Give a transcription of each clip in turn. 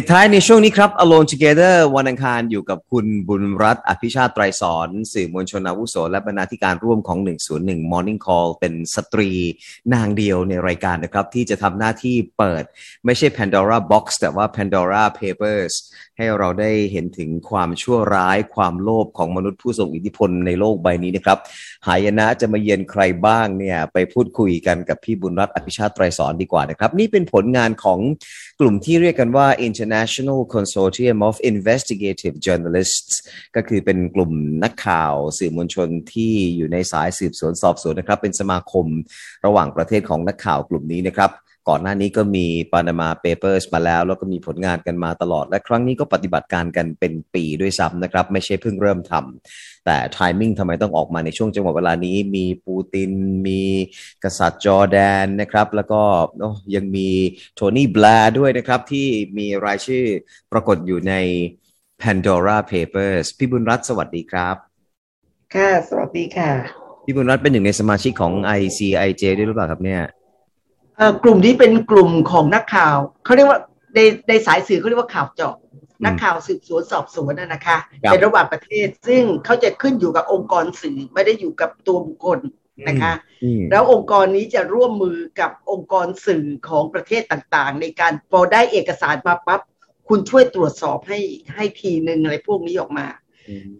ปิดท้ายในช่วงนี้ครับ Alone Together วันอังคารอยู่กับคุณบุญรัตน์อภิชาติไตรสอนสื่อมวลชนอาวุโส และบรรณาธิการร่วมของ 101 Morning Call เป็นสตรีนางเดียวในรายการนะครับ ที่จะทำหน้าที่เปิดไม่ใช่ Pandora Box แต่ว่า Pandora Papers ให้เราได้เห็นถึงความชั่วร้ายความโลภของมนุษย์ผู้ทรงอิทธิพลในโลกใบนี้นะครับหายนะจะมาเยือนใครบ้างเนี่ยไปพูดคุยกันกับพี่บุญรัตน์อภิชาติไตรสอนดีกว่านะครับ นี่เป็นผลงานของกลุ่มที่เรียกกันว่า International Consortium of Investigative Journalists ก็คือเป็นกลุ่มนักข่าวสื่อมวลชนที่อยู่ในสายสืบสวนสอบสวนนะครับ เป็นสมาคมระหว่างประเทศของนักข่าวกลุ่มนี้นะครับ ก่อนหน้านี้ก็มี Panama Papers มาแล้ว แล้วก็มีผลงานกันมาตลอด และครั้งนี้ก็ปฏิบัติการกันเป็นปีด้วยซ้ำนะครับ ไม่ใช่เพิ่งเริ่มทำแต่ทามมิ่งทำไมต้องออกมาในช่วงจังหวะเวลานี้ มีปูติน มีกษัตริย์จอร์แดนนะครับ แล้วก็ยังมีโทนี่แบร์ด้วยนะครับ ที่มีรายชื่อปรากฏอยู่ใน Pandora Papers พี่บุญรัตน์สวัสดีครับ ค่ะ สวัสดีค่ะ พี่บุญรัตน์เป็นหนึ่งในสมาชิกของ ICIJ ด้วยหรือเปล่าครับเนี่ยเอ่อ กลุ่มนี้เป็นกลุ่มของนักข่าวเขาเรียกว่าในในสายสื่อเขาเรียกว่าข่าวเจาะนักข่าวสืบสวนสอบสวนนะนะคะครับเป็นระหว่างประเทศ ซึ่งเขาจะขึ้นอยู่กับองค์กรสื่อไม่ได้อยู่กับตัวบุคคลนะคะอืมแล้วองค์กรนี้จะร่วมมือกับองค์กรสื่อของประเทศต่างๆ ในการพอได้เอกสารมาปั๊บคุณช่วยตรวจสอบให้ให้ทีหนึ่งอะไรพวกนี้ออกมา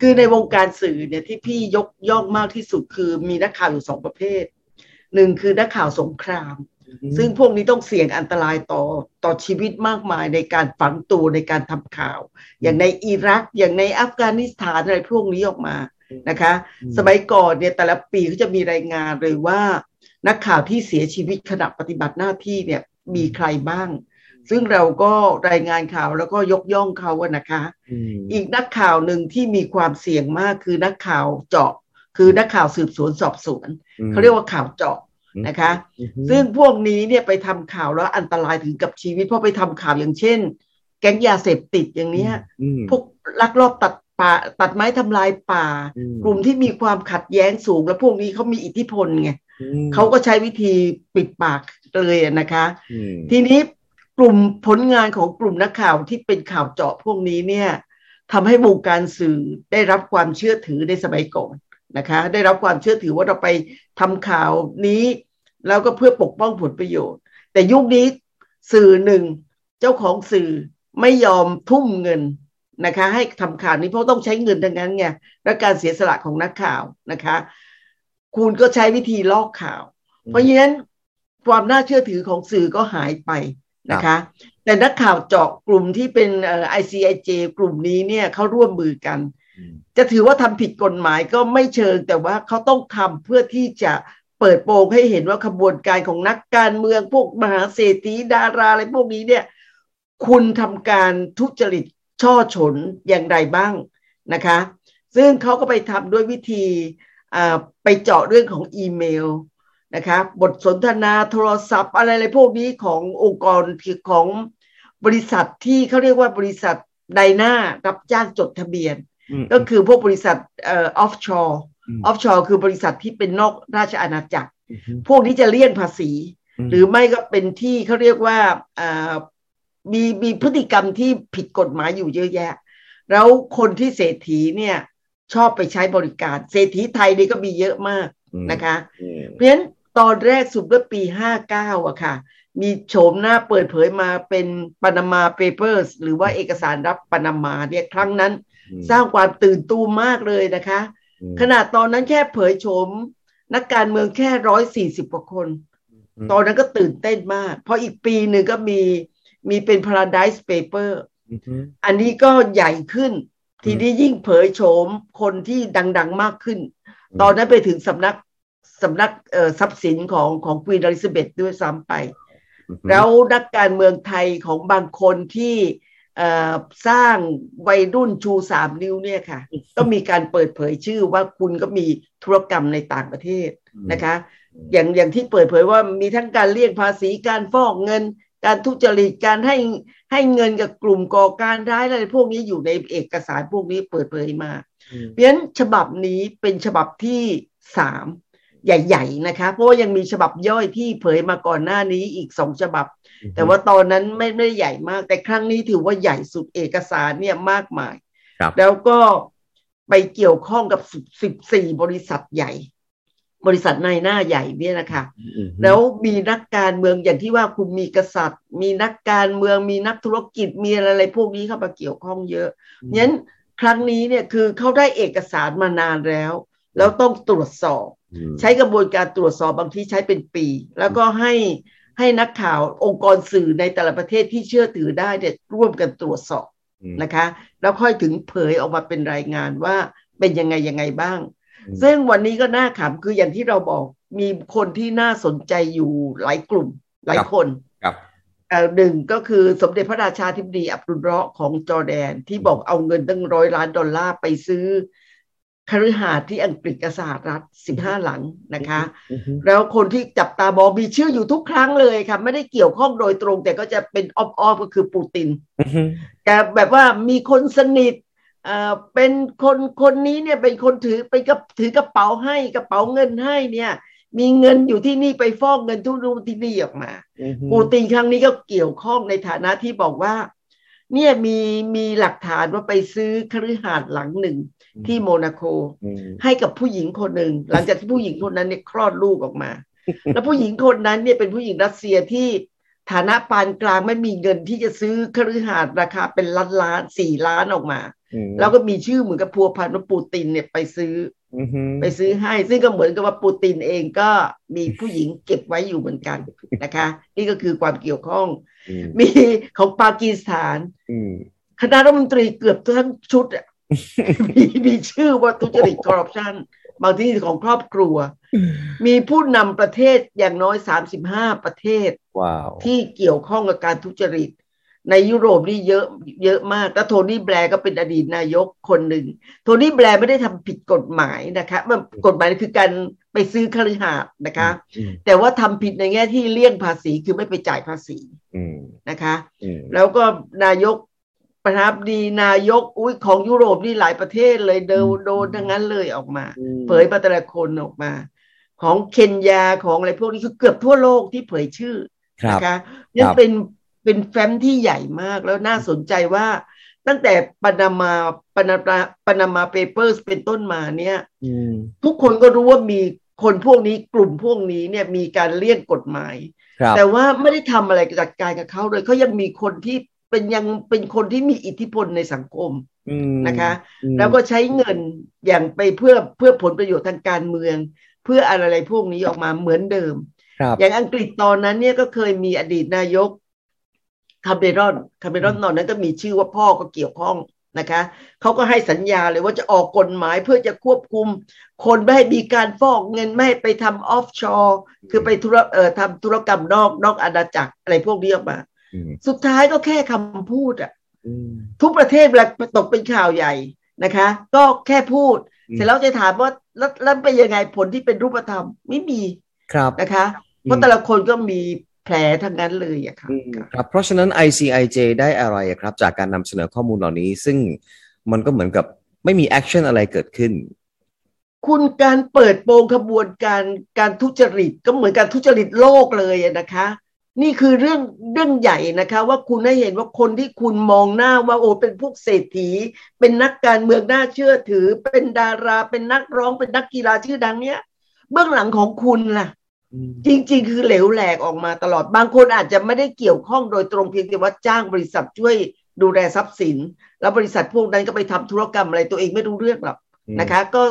คือในวงการสื่อเนี่ยที่พี่ยกย่องมากที่สุดคือมีนักข่าวอยู่สองประเภทหนึ่งคือนักข่าวสงคราม ซึ่งพวกนี้ต้องเสี่ยงอันตรายต่อต่อชีวิตมากมายในการฝังตัวในการทำข่าว อย่างในอิรักอย่างในอัฟกานิสถานอะไรพวกนี้ออกมานะคะอืมสมัยก่อนเนี่ยแต่ละปีเขาจะมีรายงานเลยว่า นักข่าวที่เสียชีวิตขณะปฏิบัติหน้าที่เนี่ยมีใครบ้าง ซึ่งเราก็รายงานข่าวแล้วก็ยกย่องเขาอะนะคะมอีกนักข่าวหนึ่งที่มีความเสี่ยงมากคือนักข่าวเจาะ คือนักข่าวสืบสวนสอบสวนเขาเรียกว่าข่าวเจาะ นะคะอืมซึ่งพวกนี้เนี่ยไปทำข่าวแล้วอันตรายถึงกับชีวิต เพราะไปทำข่าวอย่างเช่น แก๊งยาเสพติดอย่างเนี้ยอืมพวกลักลอบตัดป่าตัดไม้ทำลายป่าอืมกลุ่มที่มีความขัดแย้งสูง แล้วพวกนี้เขามีอิทธิพลไงอืมเขาก็ใช้วิธีปิดปากเลยอะนะคะอืมทีนี้กลุ่มผลงานของกลุ่มนักข่าวที่เป็นข่าวเจาะพวกนี้เนี่ยทำให้วงการสื่อได้รับความเชื่อถือในสมัยก่อน นะคะ ได้รับความเชื่อถือว่าเราไปทำข่าวนี้ แล้วก็เพื่อปกป้องผลประโยชน์ แต่ยุคนี้สื่อหนึ่งเจ้าของสื่อไม่ยอมทุ่มเงินนะคะ ให้ทำข่าวนี้เพราะต้องใช้เงินดังนั้นไงและการเสียสละของนักข่าวนะคะ คุณก็ใช้วิธีลอกข่าว เพราะฉะนั้นความน่าเชื่อถือของสื่อก็หายไปนะคะแต่นักข่าวเจาะกลุ่มที่เป็นเอ่อ ICIJ กลุ่มนี้เนี่ยเขาร่วมมือกันอืม จะถือว่าทำผิดกฎหมายก็ไม่เชิง แต่ว่าเขาต้องทำเพื่อที่จะเปิดโปงให้เห็นว่าขบวนการของนักการเมืองพวกมหาเศรษฐีดาราอะไรพวกนี้เนี่ย คุณทำการทุจริตช่อฉนอย่างไรบ้างนะคะ ซึ่งเขาก็ไปทำด้วยวิธีไปเจาะเรื่องของอีเมลนะคะบทสนทนาโทรศัพท์อะไรอะไรพวกนี้ขององค์กรของบริษัทที่เขาเรียกว่าบริษัทไดนารับจ้างจดทะเบียน ก็คือพวกบริษัทเอ่อ offshore อืม offshore คือบริษัทที่เป็นนอกราชอาณาจักรอืมพวกนี้จะเลี่ยงภาษีอืมหรือไม่ก็เป็นที่เขาเรียกว่าอ่ามีมีพฤติกรรมที่ผิดกฎหมายอยู่เยอะแยะ แล้วคนที่เศรษฐีเนี่ยชอบไปใช้บริการ เศรษฐีไทยนี่ก็มีเยอะมากอืมนะคะอืมเพราะฉะนั้นตอนแรกสุดเมื่อปี 59อะค่ะ มีโฉมหน้าเปิดเผยมาเป็นPanama Papers หรือว่าเอกสารลับปานามาเนี่ยครั้งนั้น สร้างความตื่นตูมมากเลยนะคะอืมขนาดตอนนั้นแค่เผยโฉม นักการเมืองแค่ร้อยสี่สิบกว่าคน ตอนนั้นก็ตื่นเต้นมาก เพราะอีกปีหนึ่งก็มีมีเป็น Paradise Paper อืมอืมอันนี้ก็ใหญ่ขึ้น ทีนี้ยิ่งเผยโฉมคนที่ดัง ๆมากขึ้น ตอนนั้นไปถึงสำนักสำนักเอ่อทรัพย์สินของของควีนเอลิซาเบธด้วยซ้ำไปอืมแล้วนักการเมืองไทยของบางคนที่เอ่อ สร้างวัยรุ่นชูสามนิ้วเนี่ยค่ะก็มีการเปิดเผยชื่อว่าคุณก็มีธุรกรรมในต่างประเทศนะคะ อย่างอย่างที่เปิดเผยว่ามีทั้งการเลี่ยงภาษีการฟอกเงิน การทุจริตการให้ให้เงินกับกลุ่มก่อการร้ายอะไรพวกนี้อยู่ในเอกสารพวกนี้เปิดเผยมาอืมเพราะฉะนั้นฉบับนี้เป็นฉบับที่สามใหญ่ ๆ นะคะ เพราะว่ายังมีฉบับย่อยที่เผยมาก่อนหน้านี้อีกสองฉบับ แต่ว่าตอนนั้นไม่ไม่ใหญ่มาก แต่ครั้งนี้ถือว่าใหญ่สุดเอกสารเนี่ยมากมาย แล้วก็ไปเกี่ยวข้องกับสิบสี่บริษัทใหญ่ บริษัทในหน้าใหญ่เนี่ยนะคะแล้วมีนักการเมืองอย่างที่ว่าคุณมีกษัตริย์ มีนักการเมืองมีนักธุรกิจมีอะไรพวกนี้เข้ามาเกี่ยวข้องเยอะงั้นครั้งนี้เนี่ยคือเขาได้เอกสารมานานแล้ว แล้วต้องตรวจสอบ ใช้กระบวนการตรวจสอบบางที่ใช้เป็นปี แล้วก็ให้ ให้นักข่าวองค์กรสื่อในแต่ละประเทศที่เชื่อถือได้เนี่ยร่วมกันตรวจสอบนะคะ แล้วค่อยถึงเผยออกมาเป็นรายงานว่าเป็นยังไงยังไงบ้าง ซึ่งวันนี้ก็น่าขำคืออย่างที่เราบอกมีคนที่น่าสนใจอยู่หลายกลุ่มหลายคนครับหนึ่งก็คือสมเด็จพระราชาธิบดีอับดุลเราะของจอร์แดนที่บอกเอาเงินตั้งร้อยล้านดอลลาร์ไปซื้อ คฤหาสน์ที่อังกฤษกับสหรัฐสิบห้าหลังนะคะ แล้วคนที่จับตามองมีชื่ออยู่ทุกครั้งเลยค่ะ ไม่ได้เกี่ยวข้องโดยตรง แต่ก็จะเป็นอ้อมๆก็คือปูตินแต่แบบว่ามีคนสนิทเป็นคนคนนี้เนี่ยเป็นคนถือไปกับถือกระเป๋าให้กระเป๋าเงินให้เนี่ย มีเงินอยู่ที่นี่ไปฟอกเงินทุกรูที่นี่ออกมาปูตินครั้งนี้ก็เกี่ยวข้องในฐานะที่บอกว่า เนี่ยมีมีหลักฐานว่าไปซื้อคฤหาสน์หลังหนึ่งที่โมนาโกให้กับผู้หญิงคนหนึ่ง หลังจากที่ผู้หญิงคนนั้นเนี่ยคลอดลูกออกมา แล้วผู้หญิงคนนั้นเนี่ยเป็นผู้หญิงรัสเซียที่ฐานะปานกลางไม่มีเงินที่จะซื้อคฤหาสน์ราคาเป็นล้านล้านสี่ล้านออกมา แล้วก็มีชื่อเหมือนกับพัวพันว่าปูตินเนี่ยไปซื้อ ไปซื้อให้ ซึ่งก็เหมือนกับว่าปูตินเองก็มีผู้หญิงเก็บไว้อยู่เหมือนกันนะคะ นี่ก็คือความเกี่ยวข้อง มีของปากีสถานคณะรัฐมนตรีเกือบทั้งชุดมีมีชื่อว่าทุจริตคอร์รัปชันบางที่ของครอบครัว มีผู้นำประเทศอย่างน้อยสามสิบห้าประเทศ wow. ที่เกี่ยวข้องกับการทุจริต ในยุโรปนี่เยอะเยอะมากแล้วโทนี่แบร์ก็เป็นอดีตนายกคนหนึ่งโทนี่แบร์ไม่ได้ทำผิดกฎหมายนะคะมันกฎหมายคือการไปซื้อคฤหาสน์นะคะ แต่ว่าทำผิดในแง่ที่เลี่ยงภาษีคือไม่ไปจ่ายภาษีนะคะ แล้วก็นายกประธานาธิบดีนายกอุ้ยของยุโรปนี่หลายประเทศเลยเดินโดนทั้งนั้นเลยออกมา เผยมาแต่ละคนออกมา ของเคนยาของอะไรพวกนี้คือเกือบทั่วโลกที่เผยชื่อนะคะนี่เป็น เป็นแฟ้มที่ใหญ่มากแล้วน่าสนใจว่าตั้งแต่ปนามาปนาปนามาเปเปอร์สเป็นต้นมาเนี่ยทุกคนก็รู้ว่ามีคนพวกนี้กลุ่มพวกนี้เนี่ยมีการเลี่ยงกฎหมาย แต่ว่าไม่ได้ทำอะไรจัดการกับเขาเลยเขายังมีคนที่เป็นยังเป็นคนที่มีอิทธิพลในสังคมนะคะ แล้วก็ใช้เงินอย่างไปเพื่อเพื่อผลประโยชน์ทางการเมือง เพื่ออะไรพวกนี้ออกมาเหมือนเดิม อย่างอังกฤษตอนนั้นเนี่ยก็เคยมีอดีตนายก คาเมรอนคาเมรอนตอนนั้นก็มีชื่อว่าพ่อก็เกี่ยวข้องนะคะเขาก็ให้สัญญาเลยว่าจะออกกฎหมายเพื่อจะควบคุม คนไม่ให้มีการฟอกเงินไม่ให้ไปทำ offshore คือไปธุรเอ่อทำธุรกรรมนอกนอกราชอาณาจักรอะไรพวกนี้ออกมา สุดท้ายก็แค่คำพูดอะทุกประเทศเวลาตกเป็นข่าวใหญ่นะคะ ก็แค่พูด เสร็จแล้วจะถามว่าแล้วแล้วเป็นยังไงผลที่เป็นรูปธรรมไม่มีครับนะคะ เพราะแต่ละคนก็มี แผลทั้งนั้นเลยอะครับครับเพราะฉะนั้น ICIJ ได้อะไรครับ จากการนำเสนอข้อมูลเหล่านี้ ซึ่งมันก็เหมือนกับไม่มี action อะไรเกิดขึ้น คุณการเปิดโปงขบวนการการทุจริตก็เหมือนการทุจริตโลกเลยนะคะ นี่คือเรื่องเรื่องใหญ่นะคะ ว่าคุณได้เห็นว่าคนที่คุณมองหน้าว่าโอ้เป็นพวกเศรษฐี เป็นนักการเมืองน่าเชื่อถือ เป็นดาราเป็นนักร้องเป็นนักกีฬาชื่อดังเนี้ยเบื้องหลังของคุณล่ะ จริง ๆ คือเหลวแหลกออกมาตลอดบางคนอาจจะไม่ได้เกี่ยวข้องโดยตรงเพียงแต่ว่าจ้างบริษัทช่วยดูแลทรัพย์สิน แล้วบริษัทพวกนั้นก็ไปทำธุรกรรมอะไรตัวเองไม่รู้เรื่องหรอกนะคะ ก็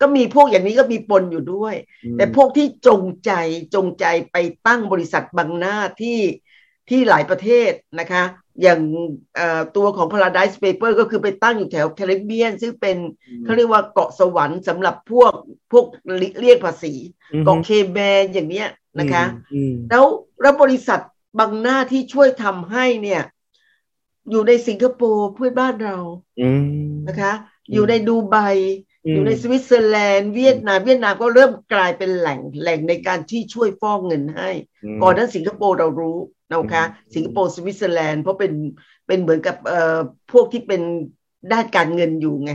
ก็มีพวกอย่างนี้ก็มีปนอยู่ด้วย แต่พวกที่จงใจจงใจไปตั้งบริษัทบางหน้าที่ที่หลายประเทศนะคะ อย่างตัวของ Paradise Paper ก็คือไปตั้งอยู่แถวแคริบเบียน ซึ่งเป็นเขาเรียกว่าเกาะสวรรค์สำหรับพวกพวกเลี่ยงภาษีเกาะเคย์แมนอย่างเนี้ยนะคะ แล้วแล้วบริษัทบังหน้าที่ช่วยทำให้เนี่ย อยู่ในสิงคโปร์เพื่อนบ้านเรานะคะ อยู่ในดูไบอยู่ในสวิตเซอร์แลนด์เวียดนามเวียดนามก็เริ่มกลายเป็นแหล่งแหล่งในการที่ช่วยฟอกเงินให้ ก่อนนั้นสิงคโปร์เรารู้ นะคะสิงคโปร์สวิตเซอร์แลนด์เพราะเป็นเป็นเหมือนกับเอ่อพวกที่เป็นด้านการเงินอยู่ไง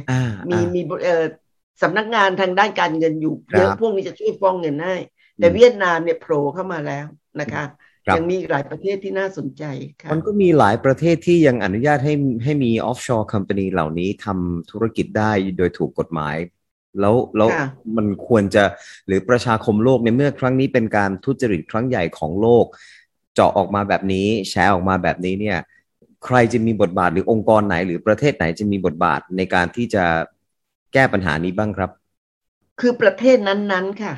มีมีเอ่อสำนักงานทางด้านการเงินอยู่เยอะพวกนี้จะช่วยฟอกเงินให้แต่เวียดนามเนี่ยโผล่เข้ามาแล้วนะคะครับยังมีอีกหลายประเทศที่น่าสนใจค่ะมันก็มีหลายประเทศที่ยังอนุญาตให้ให้มี offshore company เหล่านี้ทำธุรกิจได้โดยถูกกฎหมาย แล้วแล้วค่ะมันควรจะหรือประชาคมโลกในเมื่อครั้งนี้เป็นการทุจริตครั้งใหญ่ของโลก เจาะออกมาแบบนี้แชร์ออกมาแบบนี้เนี่ย ใครจะมีบทบาทหรือองค์กรไหนหรือประเทศไหนจะมีบทบาทในการที่จะแก้ปัญหานี้บ้างครับ คือประเทศนั้นๆค่ะ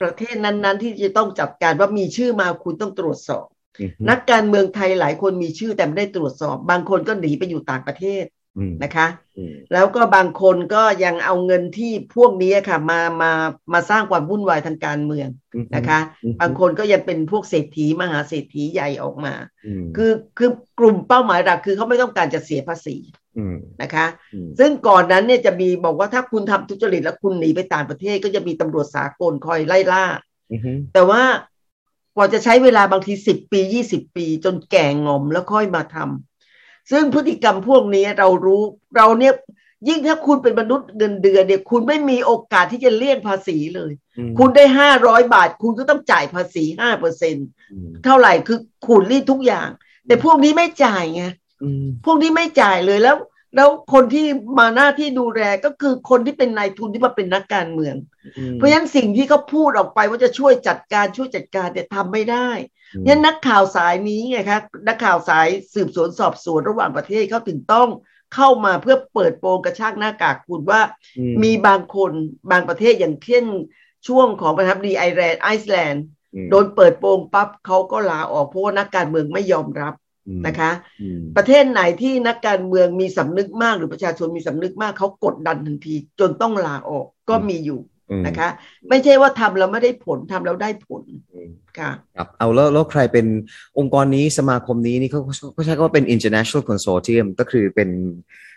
ประเทศนั้นๆ ที่จะต้องจัดการว่ามีชื่อมาคุณต้องตรวจสอบอืมนักการเมืองไทยหลายคนมีชื่อแต่ไม่ได้ตรวจสอบ บางคนก็หนีไปอยู่ต่างประเทศอืม นะคะอืมแล้วก็บางคนก็ยังเอาเงินที่พวกนี้ค่ะ มามามาสร้างความวุ่นวายทางการเมืองนะคะอืมบางคนก็ยังเป็นพวกเศรษฐีมหาเศรษฐีใหญ่ออกมาอืมคือคือกลุ่มเป้าหมายหลักคือเขาไม่ต้องการจะเสียภาษีอืมนะคะอืมซึ่งก่อนนั้นเนี่ยจะมีบอกว่าถ้าคุณทำทุจริตแล้วคุณหนีไปต่างประเทศก็จะมีตำรวจสากลคอยไล่ล่าอืมแต่ว่ากว่าจะใช้เวลาบางทีสิบปียี่สิบปี จนแก่งอมแล้วค่อยมาทำ ซึ่งพฤติกรรมพวกนี้เรารู้เราเนี่ยยิ่งถ้าคุณเป็นมนุษย์เดือนเดือนเนี่ยคุณไม่มีโอกาสที่จะเลี่ยงภาษีเลยอืมคุณได้ห้าร้อยบาท คุณก็ต้องจ่ายภาษีห้าเปอร์เซ็นอืมเท่าไหร่คือขูดรีดทุกอย่าง แต่พวกนี้ไม่จ่ายไงอืมพวกนี้ไม่จ่ายเลยแล้ว แล้วคนที่มาหน้าที่ดูแลก็คือคนที่เป็นนายทุนที่มาเป็นนักการเมือง เพราะฉะนั้นสิ่งที่เขาพูดออกไปว่าจะช่วยจัดการช่วยจัดการเนี่ยทำไม่ได้เพราะฉะนั้นนักข่าวสายนี้ไงครับนักข่าวสายสืบสวนสอบสวนระหว่างประเทศเขาถึงต้องเข้ามาเพื่อเปิดโปงกระชากหน้ากากคุณว่าอืมีบางคนบางประเทศอย่างเช่นช่วงของประธานาธิบดีไอร์แลนด์ไอซ์แลนด์อืมโดนเปิดโปงปั๊บเขาก็ลาออกเพราะว่านักการเมืองไม่ยอมรับอืม นะคะอืมประเทศไหนที่นักการเมืองมีสำนึกมากหรือประชาชนมีสำนึกมากเขากดดันทันที จนต้องลาออกก็มีอยู่อืม นะคะ ไม่ใช่ว่าทำแล้วไม่ได้ผลทำแล้วได้ผลอืมค่ะครับเอาแล้วแล้วใครเป็นองค์กรนี้สมาคมนี้นี่เขาเขาใช้คำว่าเป็น international consortium ก็คือเป็น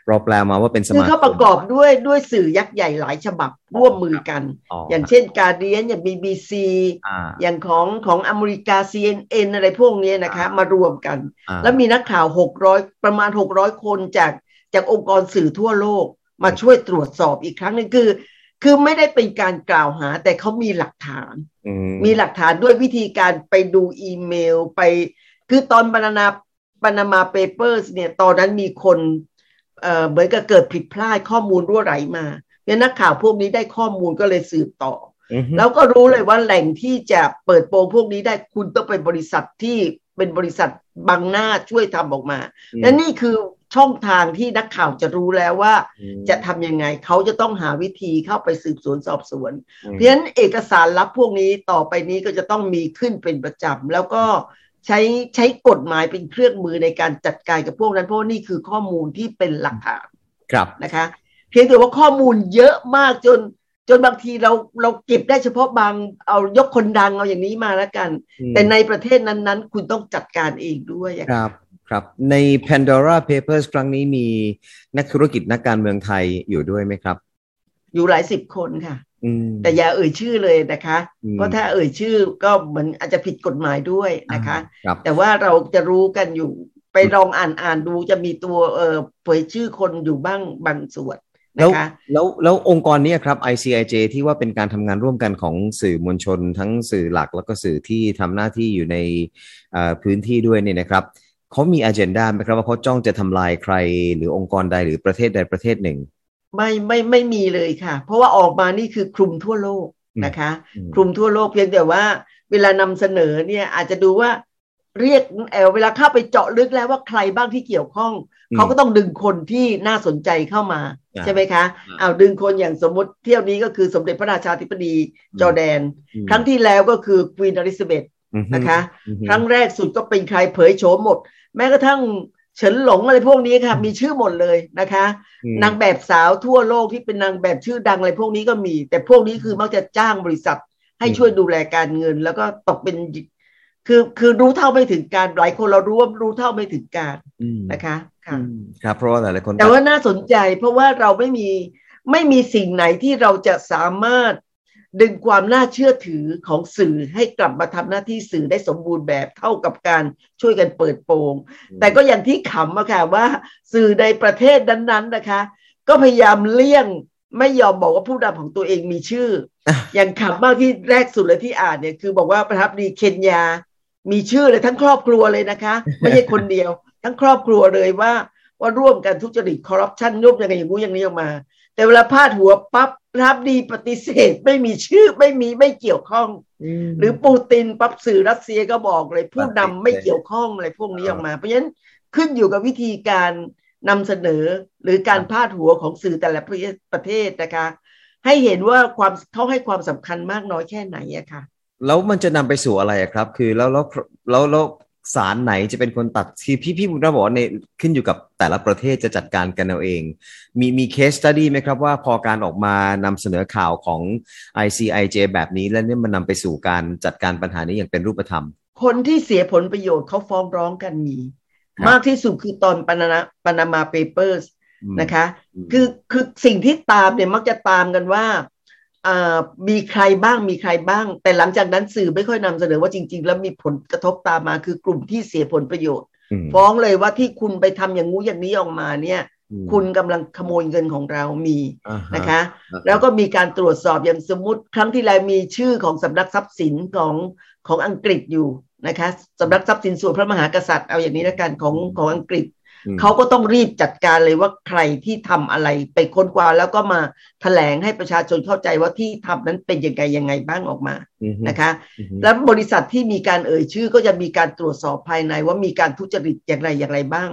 เราแปลมาว่าเป็นสคือมาคเขามประกอบด้วยด้วยสื่อยักษ์ใหญ่หลายฉบับร่วมมือกัน อย่างเช่นการเดียนอย่าง BBC อ่าอย่างของของอเมริกา CNN อะไรพวกนี้นะคะอ่ามมารวมกันอ่าแล้วมีนักข่าว 600 ประมาณ 600 คนจากจากองค์กรสื่อทั่วโลกมาช่วยตรวจสอบอีกครั้งหนึงคือ คือไม่ได้เป็นการกล่าวหา แต่เขามีหลักฐานอืมีหลักฐานด้วยวิธีการไปดูอีเมลไป คือตอนบรรณาบรรณามาเปเปอร์สเนี่ยตอนนั้นมีคนเอ่อเหมือนกับเกิดผิดพลาดข้อมูลรั่วไหลมาเนี่ยนักข่าวพวกนี้ได้ข้อมูลก็เลยสืบต่ออืมแล้วก็รู้เลยว่าแหล่งที่จะเปิดโปงพวกนี้ได้คุณต้องเป็นบริษัทที่เป็นบริษัทบังหน้าช่วยทำออกมา และนี่คือ ช่องทางที่นักข่าวจะรู้แล้วว่าอืมจะทำยังไงเขาจะต้องหาวิธีเข้าไปสืบสวนสอบสวนอืมเพราะฉะนั้นเอกสารลับพวกนี้ต่อไปนี้ก็จะต้องมีขึ้นเป็นประจำแล้วก็ใช้ใช้กฎหมายเป็นเครื่องมือในการจัดการกับพวกนั้นเพราะว่านี่คือข้อมูลที่เป็นหลักฐานครับนะคะ เพียงแต่ว่าข้อมูลเยอะมากจนจนบางทีเราเราเก็บได้เฉพาะบางเอายกคนดังเอาอย่างนี้มาแล้วกันอืมแต่ในประเทศนั้นๆ คุณต้องจัดการเองด้วยอะครับ ครับใน Pandora Papers ครั้งนี้มีนักธุรกิจนักการเมืองไทยอยู่ด้วยไหมครับ อยู่หลายสิบคนค่ะอืมแต่อย่าเอ่ยชื่อเลยนะคะอืมเพราะถ้าเอ่ยชื่อก็เหมือนอาจจะผิดกฎหมายด้วยนะคะครับแต่ว่าเราจะรู้กันอยู่ไปลองอ่านอ่านดูจะมีตัวเอ่อเผยชื่อคนอยู่บ้างบางส่วนแล้วนะคะแล้วแล้วองค์กรเนี้ครับ ICIJ ที่ว่าเป็นการทำงานร่วมกันของสื่อมวลชน ทั้งสื่อหลักแล้วก็สื่อที่ทำหน้าที่อยู่ในเอ่อพื้นที่ด้วยเนี่ยนะครับ เขามี a เจนดาไหมครับว่าเขาจ้องจะทำลายใคร หรือองค์กรใดหรือประเทศใดประเทศหนึ่ง ไม่ไม่ไม่มีเลยค่ะ เพราะว่าออกมานี่คือคลุมทั่วโลกนะคะอืมคลุมทั่วโลกเพียงแต่ว่าเวลานำเสนอเนี่ยอาจจะดูว่าเรียกเออเวลาเข้าไปเจาะลึกแล้วว่าใครบ้างที่เกี่ยวข้องอืมเขาก็ต้องดึงคนที่น่าสนใจเข้ามาอ่าใช่ไหมคะอ่าเอาดึงคนอย่างสมมติเที่ยวนี้ก็คือสมเด็จพระราชาธิบดีอืมจอร์แดนอืมครั้งที่แล้วก็คือควีนอลิซาเบธอืมนะคะอืมครั้งแรกสุดก็เป็นใครเผยโฉมหมด แม้กระทั่งเฉินหลงอะไรพวกนี้ค่ะ มีชื่อหมดเลยนะคะอืมนางแบบสาวทั่วโลกที่เป็นนางแบบชื่อดังอะไรพวกนี้ก็มี แต่พวกนี้คือมักจะจ้างบริษัทให้ช่วยดูแลการเงิน แล้วก็ตกเป็นคือคือรู้เท่าไม่ถึงการหลายคนเรารู้ว่ารู้เท่าไม่ถึงการอืมนะคะค่ะอืมครับเพราะว่าหลายๆคนแต่ว่าน่าสนใจ เพราะว่าเราไม่มีไม่มีสิ่งไหนที่เราจะสามารถ ดึงความน่าเชื่อถือของสื่อให้กลับมาทำหน้าที่สื่อได้สมบูรณ์แบบเท่ากับการช่วยกันเปิดโปง แต่ก็อย่างที่ขำอะค่ะว่า สื่อในประเทศนั้นๆนะคะ ก็พยายามเลี่ยงไม่ยอมบอกว่าผู้นำของตัวเองมีชื่อ อย่างขำมากที่แรกสุดเลยที่อ่านเนี่ยคือบอกว่าประทับดีเคนยา มีชื่อเลยทั้งครอบครัวเลยนะคะ ไม่ใช่คนเดียว ทั้งครอบครัวเลยว่าว่าร่วมกันทุจริตคอร์รัปชันยุบยังไงอย่างงู้อย่างนี้ออกมา แต่เวลาพาดหัวปั๊บ รับดีปฏิเสธไม่มีชื่อไม่มีไม่เกี่ยวข้อง หรือปูตินปั๊บสื่อรัสเซียก็บอกเลย ผู้นำไม่เกี่ยวข้องอะไรพวกนี้ออกมา เพราะฉะนั้นขึ้นอยู่กับวิธีการนำเสนอหรือการพาดหัวของสื่อแต่ละประเทศนะคะ ให้เห็นว่าความเขาให้ความสำคัญมากน้อยแค่ไหนอะค่ะแล้วมันจะนำไปสู่อะไรครับ คือแล้วแล้วแล้วแล้ว ศาลไหนจะเป็นคนตัดคือพี่พี่บุญบอกว่าในขึ้นอยู่กับแต่ละประเทศจะจัดการกันเอาเอง มีมีเคสตัดดี้ไหมครับว่าพอการออกมานำเสนอข่าวของ ICIJ แบบนี้แล้วเนี่ยมันนำไปสู่การจัดการปัญหานี้อย่างเป็นรูปธรรม คนที่เสียผลประโยชน์เขาฟ้องร้องกันมี มากที่สุดคือตอนปานาปานามาเปเปอร์สนะคะ คือคือสิ่งที่ตามเนี่ยมักจะตามกันว่า มีใครบ้างมีใครบ้าง แต่หลังจากนั้นสื่อไม่ค่อยนำเสนอว่าจริง ๆ แล้วมีผลกระทบตามมาคือกลุ่มที่เสียผลประโยชน์ ฟ้องเลยว่าที่คุณไปทำอย่างงู้อย่างนี้ออกมาเนี่ยคุณกำลังขโมยเงินของเรามีนะคะ แล้วก็มีการตรวจสอบอย่างสมมติครั้งที่แล้วมีชื่อของสำนักทรัพย์สินของของอังกฤษอยู่นะคะสำนักทรัพย์สินส่วนพระมหากษัตริย์เอาอย่างนี้ละกันของของอังกฤษ เขาก็ต้องรีบจัดการเลยว่าใครที่ทำอะไรไปค้นคว้าแล้วก็มาแถลงให้ประชาชนเข้าใจว่าที่ทำนั้นเป็นยังไงยังไงบ้างออกมานะคะ แล้วบริษัทที่มีการเอ่ยชื่อก็จะมีการตรวจสอบภายในว่ามีการทุจริตอย่างไรอย่างไรบ้าง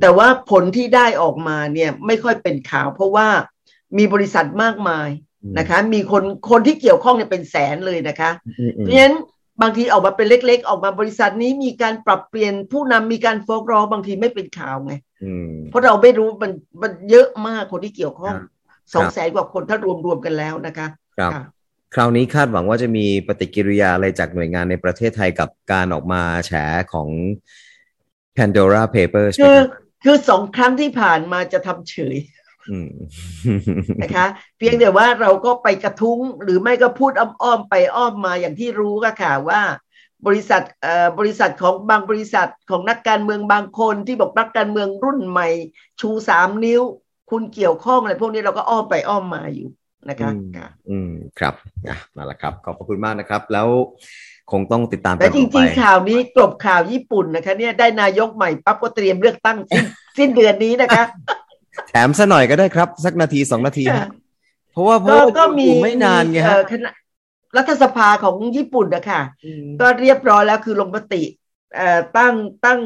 แต่ว่าผลที่ได้ออกมาเนี่ยไม่ค่อยเป็นข่าว เพราะว่ามีบริษัทมากมายนะคะ มีคนคนที่เกี่ยวข้องเนี่ยเป็นแสนเลยนะคะ เพราะฉะนั้น บางทีออกมาเป็นเล็ก ๆ ออกมาบริษัทนี้มีการปรับเปลี่ยนผู้นำมีการฟ้องร้องบางทีไม่เป็นข่าวไงเพราะเราไม่รู้มันมันเยอะมากคนที่เกี่ยวข้องสองแสนกว่าคนถ้ารวมรวมกันแล้วนะคะครับคราวนี้คาดหวังว่าจะมีปฏิกิริยาอะไรจากหน่วยงานในประเทศไทยกับการออกมาแฉของ Pandora Papers คือคือสองครั้งที่ผ่านมาจะทำเฉย นะคะเพียงแต่ว่าเราก็ไปกระทุ้งหรือไม่ก็พูดอ้อมๆไปอ้อมมาอย่างที่รู้ก็ค่ะว่า บริษัทเอ่อบริษัทของบางบริษัทของนักการเมืองบางคนที่บอกนักการเมืองรุ่นใหม่ ชูสามนิ้ว คุณเกี่ยวข้องอะไรพวกนี้เราก็อ้อมไปอ้อมมาอยู่นะคะอืมครับอะมาแล้วครับ ขอบพระคุณมากนะครับ แล้วคงต้องติดตามแต่จริงๆ ข่าวนี้กลบข่าวญี่ปุ่นนะคะ เนี่ยได้นายกใหม่ปั๊บก็เตรียมเลือกตั้งสิ้นเดือนนี้นะคะ แถมซะหน่อยก็ได้ครับ สักนาทีสองนาทีเพราะว่าเพราะก็มีไม่นานไงฮะรัฐสภาของญี่ปุ่นนะคะก็เรียบร้อยแล้วคือลงมติตั้งตั้ง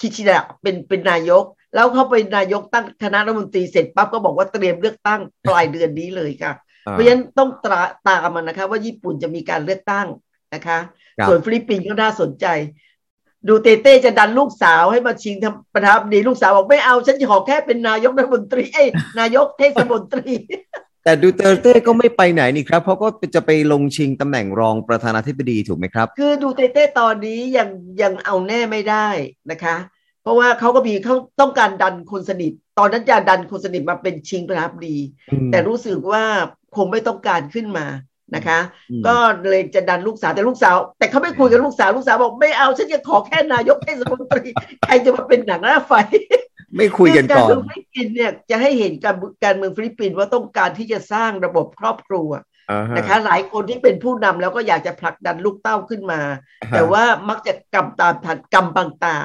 คิชิดะเป็นเป็นนายก แล้วเขาไปนายกตั้งคณะรัฐมนตรีเสร็จปั๊บก็บอกว่าเตรียมเลือกตั้งปลายเดือนนี้เลยค่ะ เพราะฉะนั้นต้องตามตามมันนะคะ ว่าญี่ปุ่นจะมีการเลือกตั้งนะคะ ส่วนฟิลิปปินส์ก็น่าสนใจ ดูเตร์เตจะดันลูกสาวให้มาชิงทำประธานาธิบดีลูกสาวบอกไม่เอา ฉันจะขอแค่เป็นนายกรัฐมนตรีเอ้นายกเทศมนตรี แต่ดูเตร์เตก็ไม่ไปไหนนี่ครับ เพราะก็จะไปลงชิงตำแหน่งรองประธานาธิบดีถูกไหมครับ คือดูเตร์เตตอนนี้ยังยังเอาแน่ไม่ได้นะคะ เพราะว่าเขาก็มีเขาต้องการดันคนสนิท ตอนนั้นจะดันคนสนิทมาเป็นชิงประธานาธิบดี แต่รู้สึกว่าคงไม่ต้องการขึ้นมา นะคะ ก็เลยจะดันลูกสาวแต่ลูกสาว แต่เขาไม่คุยกับลูกสาวลูกสาวบอกไม่เอาฉันจะขอแค่นายกเทศมนตรีใครจะมาเป็นหนังหน้าไฟไม่คุยกันก่อนการเมืองฟิลิปปินส์เนี่ยจะให้เห็นการการเมืองฟิลิปปินส์ว่าต้องการที่จะสร้างระบบครอบครัวนะคะหลายคนที่เป็นผู้นำแล้วก็อยากจะผลักดันลูกเต้าขึ้นมา แต่ว่ามักจะกำตามทันกำบังตา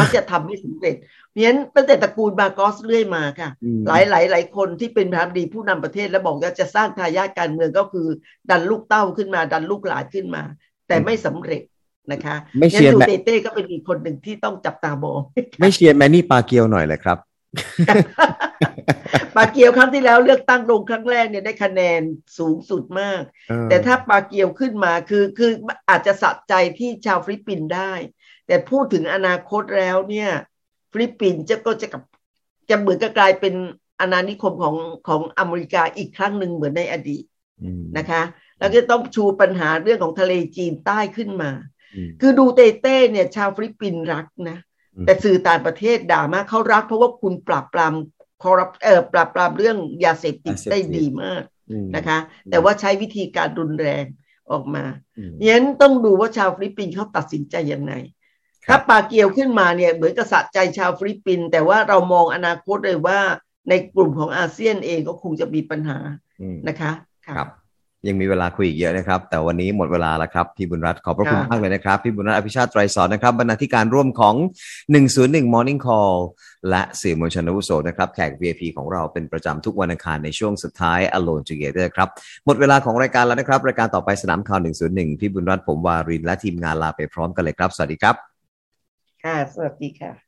มักจะทำไม่สำเร็จ เพราะฉะนั้นตั้งแต่ตระกูลบากอสเรื่อยมาค่ะ หลายหลายหลายคนที่เป็นประธานดีผู้นำประเทศแล้วบอกว่าจะสร้างทายาทการเมืองก็คือ ดันลูกเต้าขึ้นมาดันลูกหลานขึ้นมา แต่ไม่สำเร็จนะคะไม่เชียร์เต้เต้ก็เป็นอีกคนหนึ่งที่ต้องจับตามองไม่เชียร์แมนนี่ปาเกียวหน่อยเลยครับปาเกียวครั้งที่แล้วเลือกตั้งลงครั้งแรกเนี่ยได้คะแนนสูงสุดมาก แต่ถ้าปาเกียวขึ้นมาคือคืออาจจะสะใจที่ชาวฟิลิปปินส์ได้ แต่พูดถึงอนาคตแล้วเนี่ย ฟิลิปปินส์จะก็จะกับจะเหมือนกับกลายเป็นอาณานิคมของของอเมริกาอีกครั้งหนึ่งเหมือนในอดีตนะคะ แล้วก็ต้องชูปัญหาเรื่องของทะเลจีนใต้ขึ้นมา คือดูเตร์เตเนี่ย ชาวฟิลิปปินส์รักนะ แต่สื่อต่างประเทศด่ามากเขารักเพราะว่าคุณปราบปรามคอรัปเออปราบปรามเรื่องยาเสพติดได้ดีมากนะคะ แต่ว่าใช้วิธีการรุนแรงออกมางั้นต้องดูว่าชาวฟิลิปปินส์เขาตัดสินใจยังไง ถ้าปาเกียวขึ้นมาเนี่ยเหมือนกับสะใจชาวฟิลิปปินส์แต่ว่าเรามองอนาคตเลยว่าในกลุ่มของอาเซียนเองก็คงจะมีปัญหานะคะครับยังมีเวลาคุยอีกเยอะนะครับ แต่วันนี้หมดเวลาแล้วครับ พี่บุญรัตน์ขอบพระคุณค่ะมากเลยนะครับ พี่บุญรัตน์อภิชาติไตรสรณ์นะครับบรรณาธิการร่วมของ 101 Morning Call และสื่อมวลชนอาวุโสนะครับแขก VIP ของเราเป็นประจำทุกวันอังคารในช่วงสุดท้าย Alone Together ครับหมดเวลาของรายการแล้วนะครับ รายการต่อไปสนามข่าว 101 พี่บุญรัตน์ผมวารินทร์และทีมงานลาไปพร้อมกันเลยครับ สวัสดีครับ ค่ะสวัสดีค่ะ